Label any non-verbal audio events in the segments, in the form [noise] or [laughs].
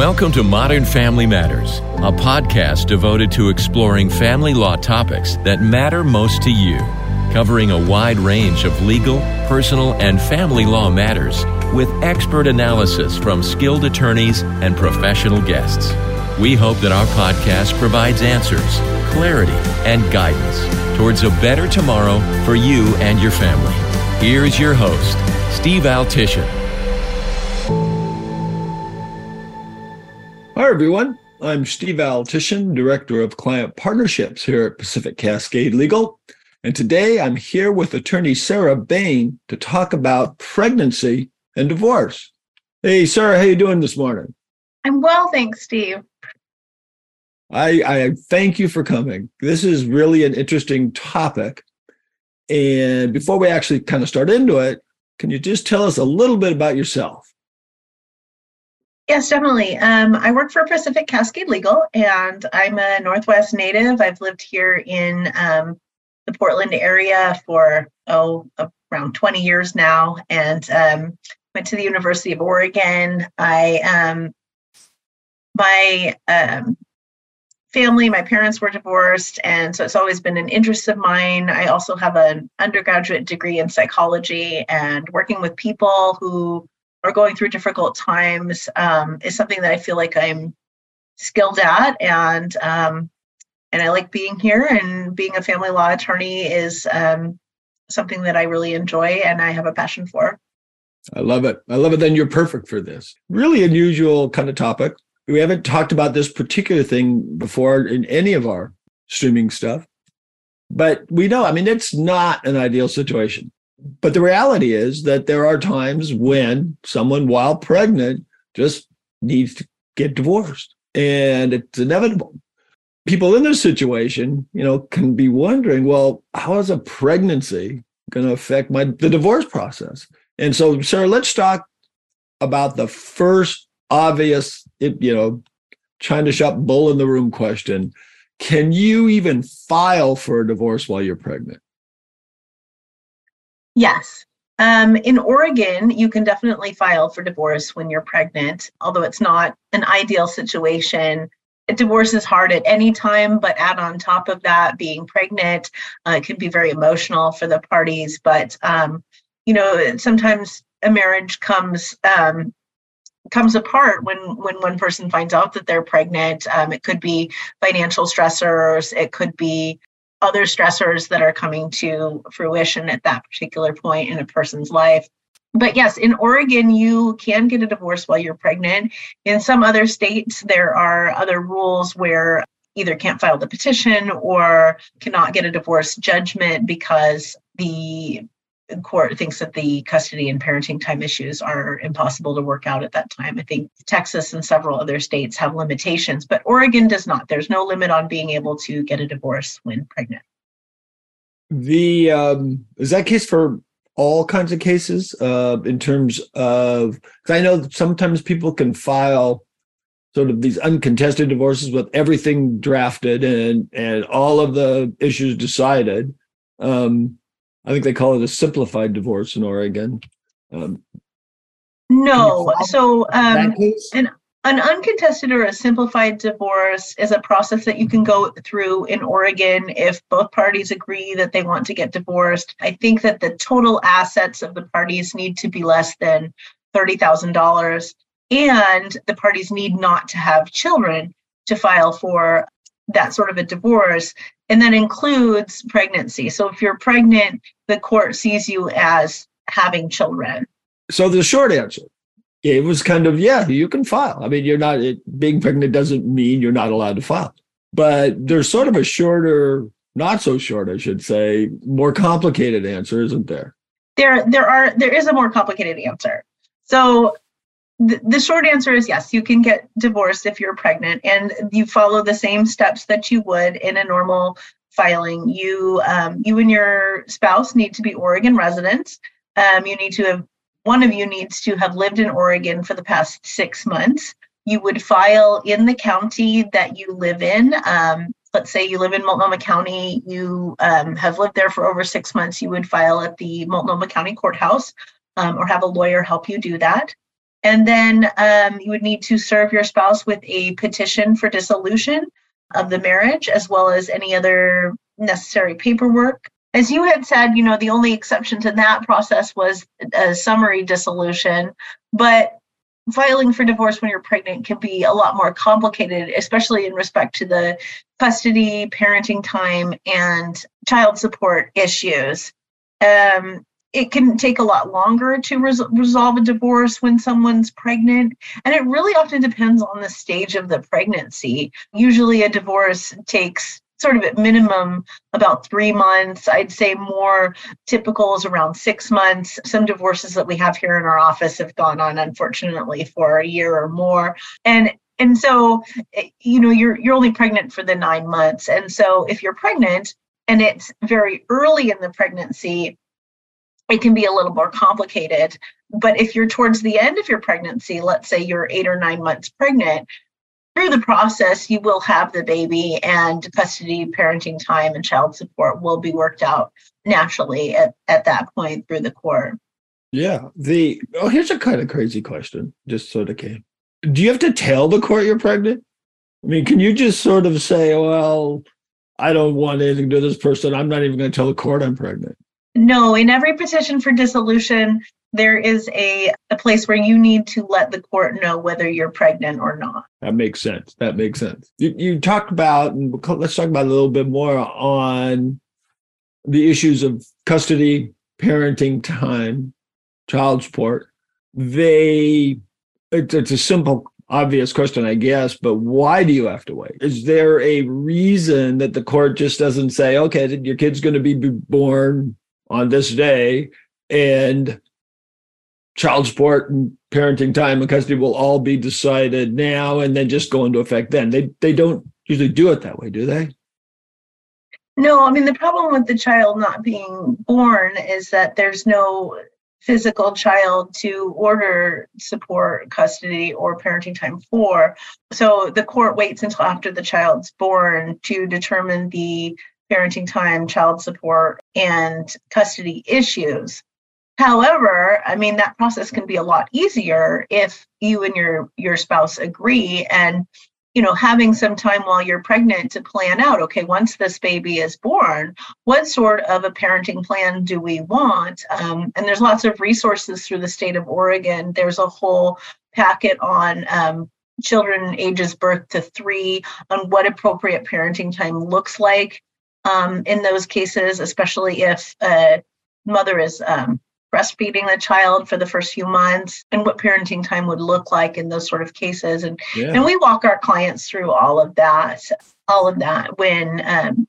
Welcome to Modern Family Matters, a podcast devoted to exploring family law topics that matter most to you, covering a wide range of legal, personal, and family law matters with expert analysis from skilled attorneys and professional guests. We hope that our podcast provides answers, clarity, and guidance towards a better tomorrow for you and your family. Here's your host, Steve Altishin. Hi, everyone. I'm Steve Altishin, Director of Client Partnerships here at Pacific Cascade Legal. And today I'm here with attorney Sarah Bain to talk about pregnancy and divorce. Hey, Sarah, how you doing this morning? I'm well, thanks, Steve. I, I thank you for coming. This is really an interesting topic. And before we actually kind of start into it, can you just tell us a little bit about yourself? Yes, definitely. Um, I work for Pacific Cascade Legal, and I'm a Northwest native. I've lived here in um, the Portland area for oh around 20 years now, and um, went to the University of Oregon. I um, my um, family, my parents were divorced, and so it's always been an interest of mine. I also have an undergraduate degree in psychology, and working with people who are going through difficult times um, is something that I feel like I'm skilled at, and um, and I like being here. And being a family law attorney is um, something that I really enjoy and I have a passion for. I love it. I love it. Then you're perfect for this. Really unusual kind of topic. We haven't talked about this particular thing before in any of our streaming stuff, but we know. I mean, it's not an ideal situation. But the reality is that there are times when someone, while pregnant, just needs to get divorced, and it's inevitable. People in this situation, you know, can be wondering, well, how is a pregnancy going to affect my the divorce process? And so, Sarah, let's talk about the first obvious, you know, China shop bull in the room question. Can you even file for a divorce while you're pregnant? Yes. Um, in Oregon, you can definitely file for divorce when you're pregnant, although it's not an ideal situation. Divorce is hard at any time, but add on top of that, being pregnant uh, it can be very emotional for the parties. But um, you know, sometimes a marriage comes um, comes apart when when one person finds out that they're pregnant. Um, it could be financial stressors. It could be other stressors that are coming to fruition at that particular point in a person's life. But yes, in Oregon, you can get a divorce while you're pregnant. In some other states, there are other rules where either can't file the petition or cannot get a divorce judgment because the court thinks that the custody and parenting time issues are impossible to work out at that time. I think Texas and several other states have limitations, but Oregon does not. There's no limit on being able to get a divorce when pregnant. The um, is that case for all kinds of cases uh, in terms of because I know sometimes people can file sort of these uncontested divorces with everything drafted and and all of the issues decided. Um, I think they call it a simplified divorce in Oregon. Um, no, so um, an an uncontested or a simplified divorce is a process that you can go through in Oregon if both parties agree that they want to get divorced. I think that the total assets of the parties need to be less than $30,000 and the parties need not to have children to file for that sort of a divorce and that includes pregnancy. So if you're pregnant, the court sees you as having children. So the short answer, it was kind of yeah, you can file. I mean, you're not being pregnant doesn't mean you're not allowed to file, but there's sort of a shorter, not so short, I should say, more complicated answer, isn't there? There, there are there is a more complicated answer. So the, short answer is yes, you can get divorced if you're pregnant and you follow the same steps that you would in a normal filing. You um, you and your spouse need to be Oregon residents. Um, you need to have one of you needs to have lived in Oregon for the past six months. You would file in the county that you live in. Um, let's say you live in Multnomah County, you um, have lived there for over six months, you would file at the Multnomah County Courthouse um, or have a lawyer help you do that. And then um, you would need to serve your spouse with a petition for dissolution of the marriage, as well as any other necessary paperwork. As you had said, you know, the only exception to that process was a summary dissolution, but filing for divorce when you're pregnant can be a lot more complicated, especially in respect to the custody, parenting time, and child support issues. Um, it can take a lot longer to res- resolve a divorce when someone's pregnant. And it really often depends on the stage of the pregnancy. Usually, a divorce takes sort of at minimum about three months. I'd say more typical is around six months. Some divorces that we have here in our office have gone on, unfortunately, for a year or more. And and so eh, you know you're you're only pregnant for the nine months and so if you're pregnant and it's very early in the pregnancy it can be a little more complicated. But if you're towards the end of your pregnancy, let's say you're eight or nine months pregnant, through the process, you will have the baby, and custody, parenting time, and child support will be worked out naturally at, at that point through the court. Yeah. The oh, here's a kind of crazy question, just sort of came. Do you have to tell the court you're pregnant? I mean, can you just sort of say, well, I don't want anything to this person. I'm not even going to tell the court I'm pregnant. No, in every petition for dissolution, there is a, a place where you need to let the court know whether you're pregnant or not. That makes sense. That makes sense. You, you talked about, and let's talk about a little bit more on the issues of custody, parenting time, child support. They, it's a simple, obvious question, I guess, but why do you have to wait? Is there a reason that the court just doesn't say, okay, your kid's going to be born on this day and child support and parenting time and custody will all be decided now and then just go into effect then. They they don't usually do it that way do they? No i mean the problem with the child not being born is that there's no physical child to order support custody or parenting time for. So the court waits until after the child's born to determine the parenting time, child support, and custody issues. However, I mean that process can be a lot easier if you and your your spouse agree and you know having some time while you're pregnant to plan out okay once this baby is born what sort of a parenting plan do we want? Um, and there's lots of resources through the state of oregon. There's a whole packet on um, children ages birth to three on what appropriate parenting time looks like um, in those cases, especially if a mother is um, breastfeeding the child for the first few months and what parenting time would look like in those sort of cases. And, yeah. and we walk our clients through all of that, all of that when um,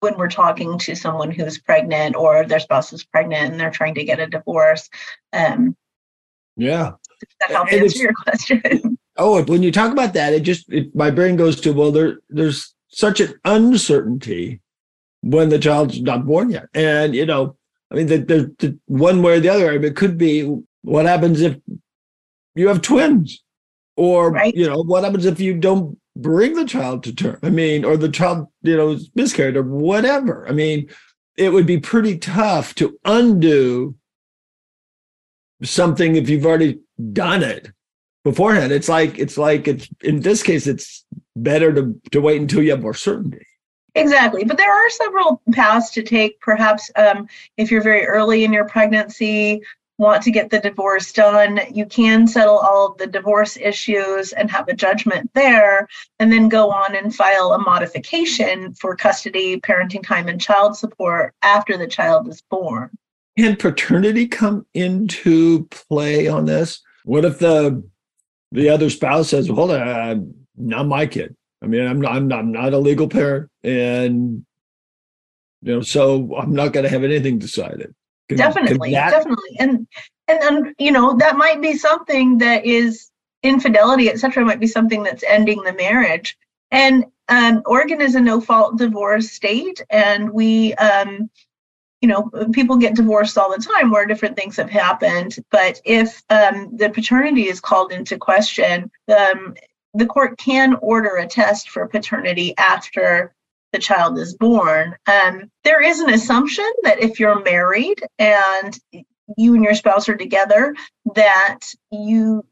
when we're talking to someone who's pregnant or their spouse is pregnant and they're trying to get a divorce. Um, yeah. That helps answer your [laughs] question. Oh, when you talk about that, it just it, my brain goes to well, there there's such an uncertainty when the child's not born yet. And, you know, I mean, the, the, the one way or the other, I mean, it could be what happens if you have twins or, right. you know, what happens if you don't bring the child to term? I mean, or the child, you know, is miscarried or whatever. I mean, it would be pretty tough to undo something if you've already done it beforehand. It's like it's like it's in this case, it's better to to wait until you have more certainty. Exactly, but there are several paths to take. Perhaps um, if you're very early in your pregnancy, want to get the divorce done, you can settle all of the divorce issues and have a judgment there, and then go on and file a modification for custody, parenting time, and child support after the child is born. Can paternity come into play on this? What if the the other spouse says, "Hold on, uh, not my kid. I mean, I'm not, I'm not, I'm not a legal parent, and you know, so I'm not going to have anything decided." Can, definitely, can that- definitely, and and then you know that might be something that is infidelity, etc. Might be something that's ending the marriage. And um, Oregon is a no-fault divorce state, and we um, you know, people get divorced all the time where different things have happened. But if um, the paternity is called into question, um, the court can order a test for paternity after the child is born. Um, there is an assumption that if you're married and you and your spouse are together that you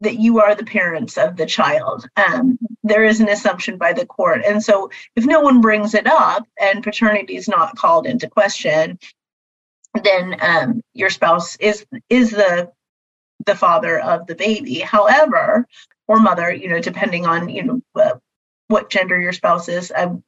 that you are the parents of the child. Um, there is an assumption by the court. And so if no one brings it up and paternity is not called into question, then um, your spouse is is the the father of the baby. However, or mother, you know, depending on you know uh, what gender your spouse is. Um,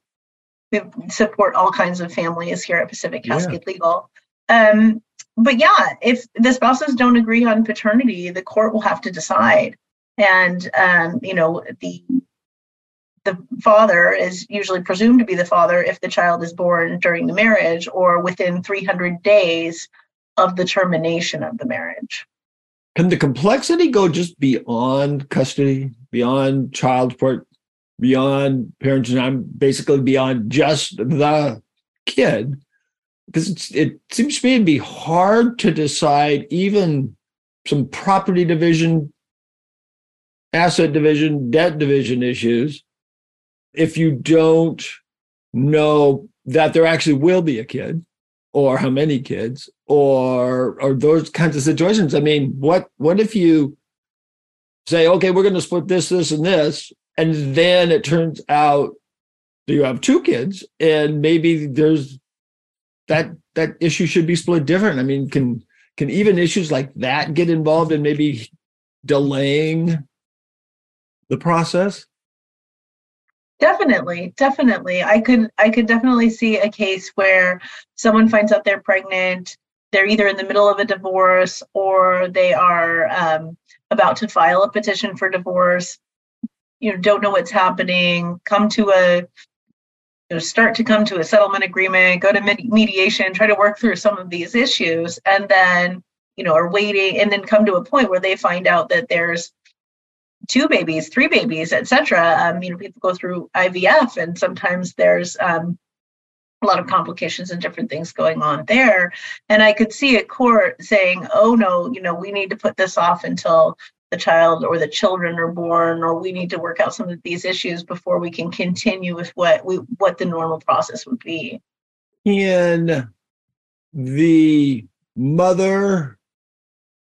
we support all kinds of families here at Pacific Cascade yeah. Legal. Um, but yeah, if the spouses don't agree on paternity, the court will have to decide. And um, you know, the the father is usually presumed to be the father if the child is born during the marriage or within 300 days of the termination of the marriage. Can the complexity go just beyond custody, beyond child support, beyond parenting? I'm basically beyond just the kid because it seems to me it'd be hard to decide even some property division, asset division, debt division issues if you don't know that there actually will be a kid or how many kids or or those kinds of situations. I mean what what if you say okay we're going to split this this and this and then it turns out you have two kids and maybe there's that that issue should be split different. I mean can can even issues like that get involved in maybe delaying the process? Definitely definitely. I could i could definitely see a case where someone finds out they're pregnant they're either in the middle of a divorce or they are um, about to file a petition for divorce you know don't know what's happening come to a you know, start to come to a settlement agreement go to mediation try to work through some of these issues and then you know are waiting and then come to a point where they find out that there's two babies, three babies, etc. Um, you know, people go through IVF, and sometimes there's um, a lot of complications and different things going on there. And I could see a court saying, "Oh no, you know, we need to put this off until the child or the children are born, or we need to work out some of these issues before we can continue with what we what the normal process would be." In the mother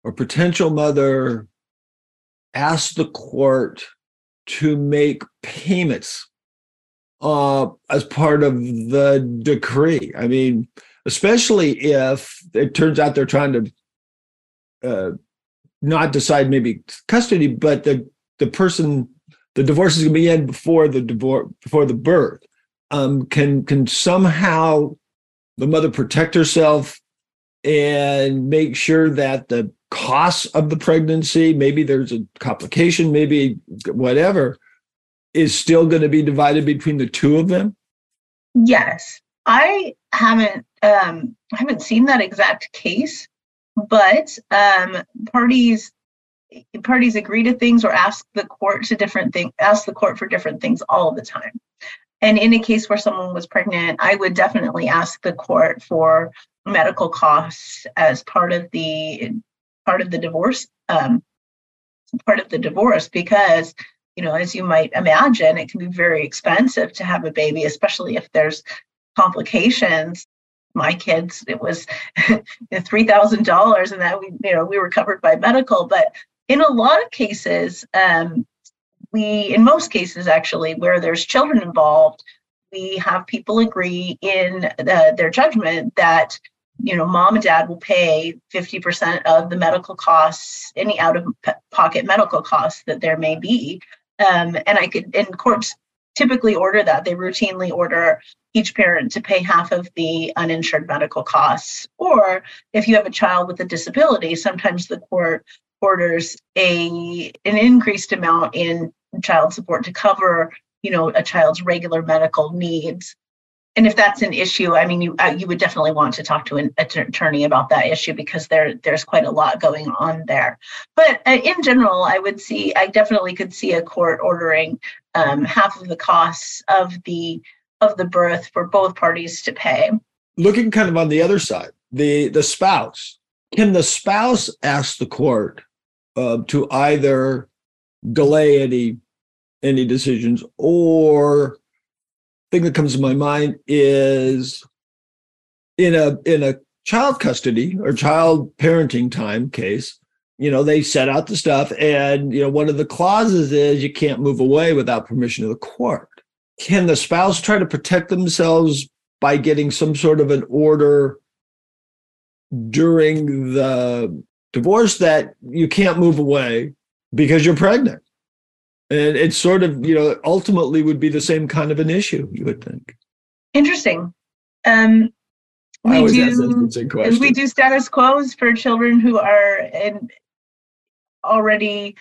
or potential mother asked the court to make payments uh, as part of the decree. I mean, especially if it turns out they're trying to uh, not decide maybe custody, but the the person the divorce is going to be in before the divorce before the birth. Um, can can somehow the mother protect herself and make sure that the costs of the pregnancy, maybe there's a complication, maybe whatever, is still going to be divided between the two of them? Yes. I haven't um I haven't seen that exact case, but um parties parties agree to things or ask the court to different things ask the court for different things all the time. And in a case where someone was pregnant, I would definitely ask the court for medical costs as part of the part of the divorce um, part of the divorce because you know as you might imagine it can be very expensive to have a baby especially if there's complications my kids it was [laughs] $3000 and that we you know we were covered by medical but in a lot of cases um, we in most cases actually where there's children involved we have people agree in the, their judgment that you know, mom and dad will pay 50% of the medical costs, any out of pocket medical costs that there may be. Um, and I could, and courts typically order that. They routinely order each parent to pay half of the uninsured medical costs. Or if you have a child with a disability, sometimes the court orders a an increased amount in child support to cover you know a child's regular medical needs and if that's an issue, I mean, you uh, you would definitely want to talk to an attorney about that issue because there there's quite a lot going on there. But uh, in general, I would see I definitely could see a court ordering um, half of the costs of the of the birth for both parties to pay. Looking kind of on the other side, the the spouse can the spouse ask the court uh, to either delay any any decisions or thing that comes to my mind is in a in a child custody or child parenting time case, you know, they set out the stuff. And, you know, one of the clauses is you can't move away without permission of the court. Can the spouse try to protect themselves by getting some sort of an order during the divorce that you can't move away because you're pregnant? And it's sort of, you know, ultimately would be the same kind of an issue, you would think. Interesting. Um, we do we do status quos for children who are in, already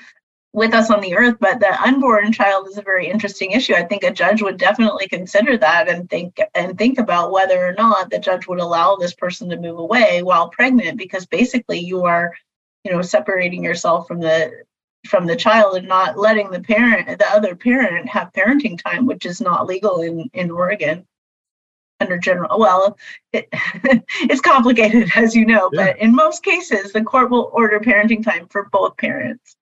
with us on the earth, but the unborn child is a very interesting issue. I think a judge would definitely consider that and think and think about whether or not the judge would allow this person to move away while pregnant, because basically you are, you know, separating yourself from the from the child and not letting the parent, the other parent, have parenting time, which is not legal in in Oregon under general well it, [laughs] it's complicated as you know yeah. but in most cases the court will order parenting time for both parents.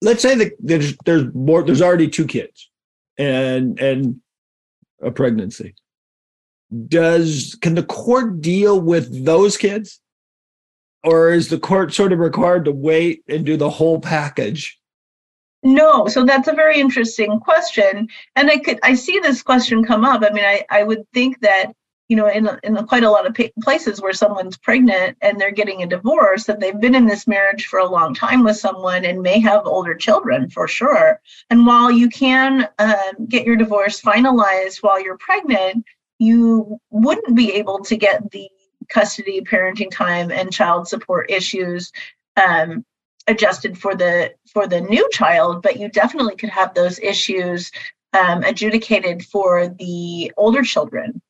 Let's say that there's there's more there's already two kids and and a pregnancy. Does can the court deal with those kids or is the court sort of required to wait and do the whole package no, so that's a very interesting question, and I could I see this question come up. I mean, I I would think that you know in in quite a lot of places where someone's pregnant and they're getting a divorce that they've been in this marriage for a long time with someone and may have older children for sure. And while you can um, get your divorce finalized while you're pregnant, you wouldn't be able to get the custody, parenting time, and child support issues um, adjusted for the for the new child but you definitely could have those issues um, adjudicated for the older children.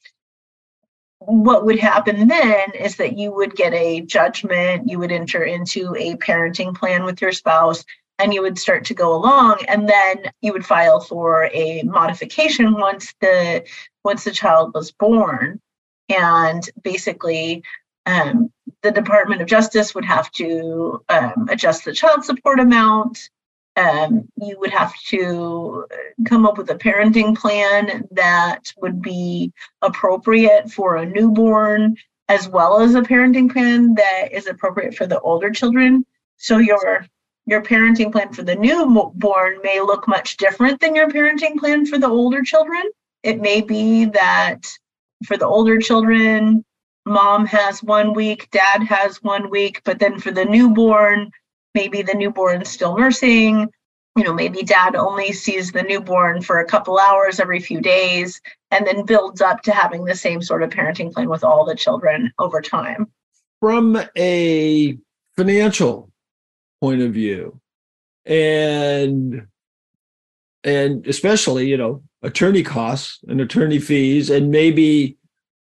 What would happen then is that you would get a judgment you would enter into a parenting plan with your spouse and you would start to go along and then you would file for a modification once the once the child was born and basically um, the Department of Justice would have to um, adjust the child support amount. Um, you would have to come up with a parenting plan that would be appropriate for a newborn, as well as a parenting plan that is appropriate for the older children. So your your parenting plan for the newborn may look much different than your parenting plan for the older children. It may be that for the older children, mom has one week, dad has one week, but then for the newborn, maybe the newborn's still nursing. You know, maybe dad only sees the newborn for a couple hours every few days and then builds up to having the same sort of parenting plan with all the children over time. From a financial point of view, and and especially, you know, attorney costs and attorney fees, and maybe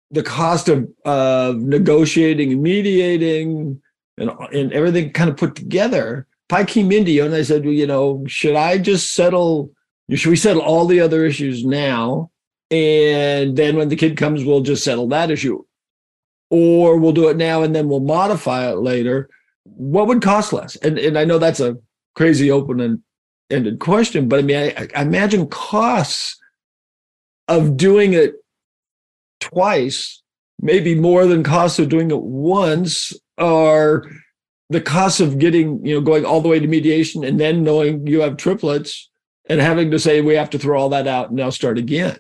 the cost of of negotiating and mediating and and everything kind of put together. I came into you and I said, well, you know, should I just settle? Should we settle all the other issues now? And then when the kid comes, we'll just settle that issue. Or we'll do it now and then we'll modify it later. What would cost less? And and I know that's a crazy open ended question, but I mean, I, I imagine costs of doing it twice, maybe more than costs of doing it once, are the cost of getting, you know, going all the way to mediation and then knowing you have triplets and having to say we have to throw all that out and now start again.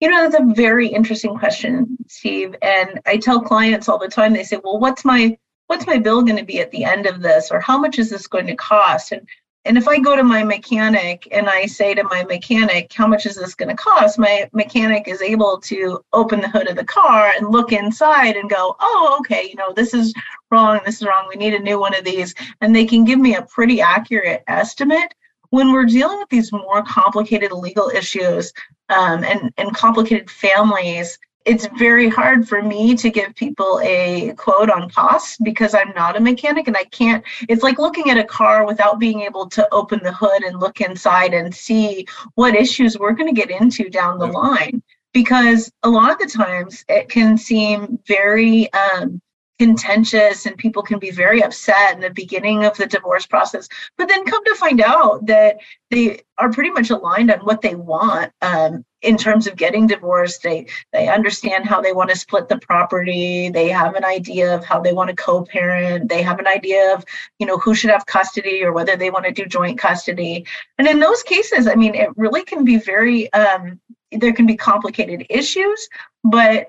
You know, that's a very interesting question, Steve. And I tell clients all the time, they say, well, what's my what's my bill going to be at the end of this? Or how much is this going to cost? And and if I go to my mechanic and I say to my mechanic, how much is this going to cost? My mechanic is able to open the hood of the car and look inside and go, oh, okay, you know, this is wrong, this is wrong, we need a new one of these. And they can give me a pretty accurate estimate. When we're dealing with these more complicated legal issues um, and, and complicated families, it's very hard for me to give people a quote on costs because I'm not a mechanic and I can't. It's like looking at a car without being able to open the hood and look inside and see what issues we're going to get into down the line. Because a lot of the times it can seem very um, contentious and people can be very upset in the beginning of the divorce process but then come to find out that they are pretty much aligned on what they want um, in terms of getting divorced. They they understand how they want to split the property. They have an idea of how they want to co-parent. They have an idea of you know who should have custody or whether they want to do joint custody. And in those cases i mean it really can be very um, there can be complicated issues, but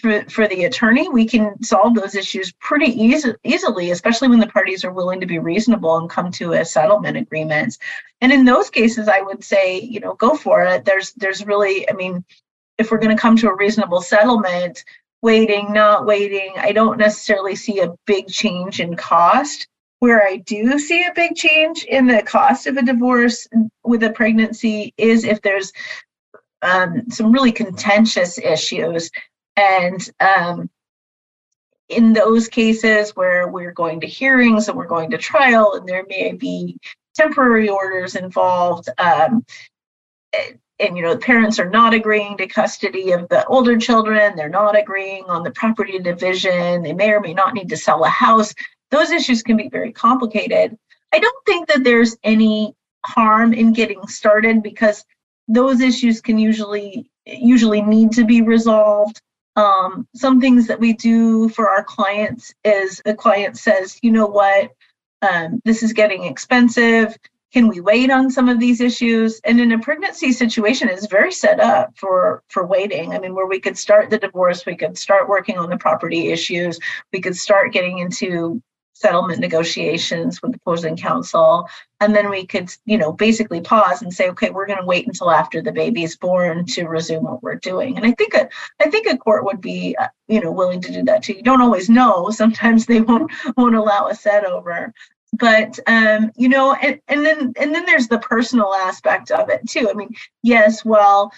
for, for the attorney, we can solve those issues pretty easy, easily, especially when the parties are willing to be reasonable and come to a settlement agreement. And in those cases, I would say, you know, go for it. There's there's really, I mean, if we're going to come to a reasonable settlement, waiting, not waiting, I don't necessarily see a big change in cost. Where I do see a big change in the cost of a divorce with a pregnancy is if there's um, some really contentious issues. And um, in those cases where we're going to hearings and we're going to trial, and there may be temporary orders involved, um, and, and you know, parents are not agreeing to custody of the older children, they're not agreeing on the property division, they may or may not need to sell a house. Those issues can be very complicated. I don't think that there's any harm in getting started because those issues can usually usually need to be resolved. Um, some things that we do for our clients is a client says, you know what, um, this is getting expensive. Can we wait on some of these issues? And in a pregnancy situation, is very set up for for waiting. I mean, where we could start the divorce, we could start working on the property issues, we could start getting into settlement negotiations with the opposing counsel. And then we could you know basically pause and say okay we're going to wait until after the baby is born to resume what we're doing. And i think a i think a court would be uh, you know willing to do that too. You don't always know. Sometimes they won't won't allow a set over. But um you know and, and then and then there's the personal aspect of it too. I mean yes well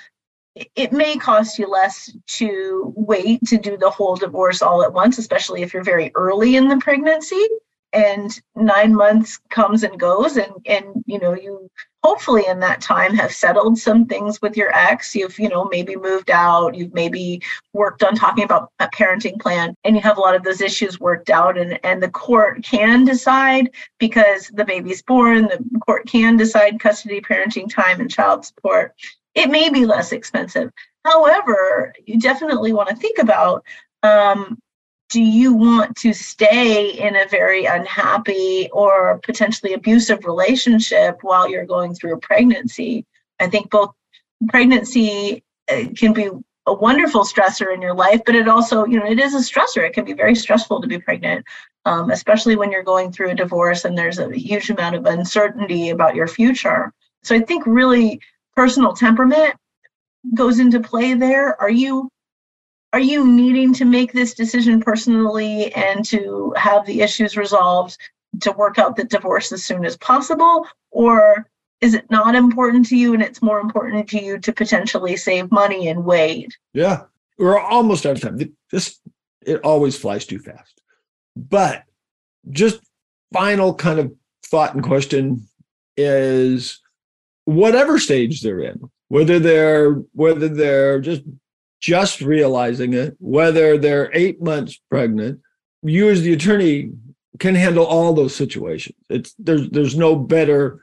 it may cost you less to wait to do the whole divorce all at once, especially if you're very early in the pregnancy and nine months comes and goes and and you know you hopefully in that time have settled some things with your ex. You've you know maybe moved out you've maybe worked on talking about a parenting plan and you have a lot of those issues worked out and and the court can decide because the baby's born the court can decide custody parenting time and child support it may be less expensive. However, you definitely want to think about um, do you want to stay in a very unhappy or potentially abusive relationship while you're going through a pregnancy? I think both pregnancy uh, can be a wonderful stressor in your life, but it also, you know, it is a stressor. It can be very stressful to be pregnant, um, especially when you're going through a divorce and there's a huge amount of uncertainty about your future. So I think really personal temperament goes into play there are you are you needing to make this decision personally and to have the issues resolved to work out the divorce as soon as possible? Or is it not important to you and it's more important to you to potentially save money and wait? Yeah. We're almost out of time. This it always flies too fast. But just final kind of thought and question is whatever stage they're in, whether they're whether they're just just realizing it, whether they're eight months pregnant, you as the attorney can handle all those situations. It's there's there's no better,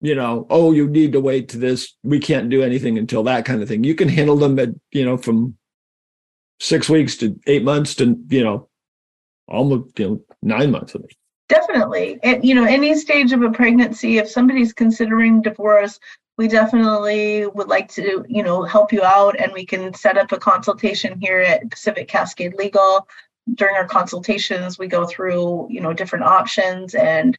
you know, oh, you need to wait to this. We can't do anything until that kind of thing. You can handle them at, you know, from six weeks to eight months to, you know, almost you know, nine months. Definitely. And, you know, any stage of a pregnancy, if somebody's considering divorce, we definitely would like to, you know, help you out and we can set up a consultation here at Pacific Cascade Legal. During our consultations, we go through, you know, different options and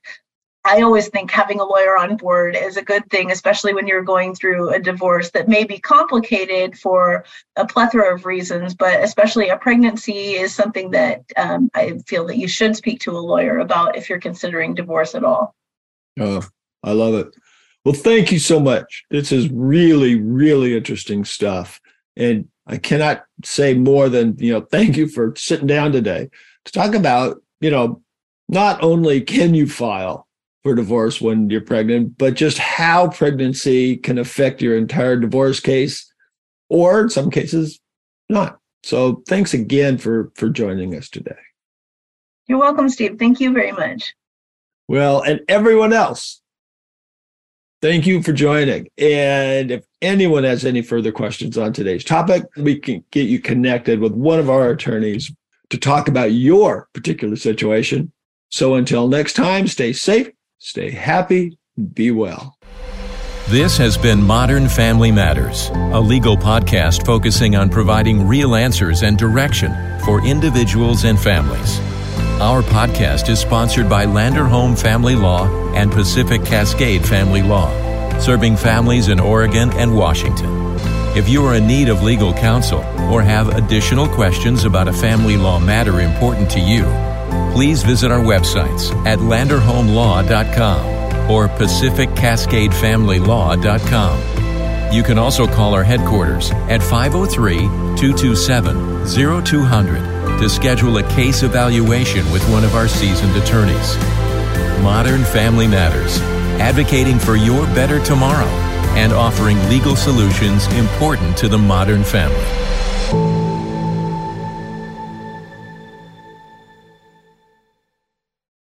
I always think having a lawyer on board is a good thing, especially when you're going through a divorce that may be complicated for a plethora of reasons, but especially a pregnancy is something that um, I feel that you should speak to a lawyer about if you're considering divorce at all. Oh, I love it. Well, thank you so much. This is really, really interesting stuff. And I cannot say more than, you know, thank you for sitting down today to talk about, you know, not only can you file for divorce when you're pregnant, but just how pregnancy can affect your entire divorce case, or in some cases, not. So thanks again for for joining us today. You're welcome, Steve. Thank you very much. Well, and everyone else, thank you for joining. And if anyone has any further questions on today's topic, we can get you connected with one of our attorneys to talk about your particular situation. So until next time, stay safe, stay happy, be well. This has been Modern Family Matters, a legal podcast focusing on providing real answers and direction for individuals and families. Our podcast is sponsored by Landerholm Family Law and Pacific Cascade Family Law, serving families in Oregon and Washington. If you are in need of legal counsel or have additional questions about a family law matter important to you, please visit our websites at landerholmlaw.com or PacificCascadeFamilyLaw.com. You can also call our headquarters at 503 227 0200 to schedule a case evaluation with one of our seasoned attorneys. Modern Family Matters, advocating for your better tomorrow and offering legal solutions important to the modern family.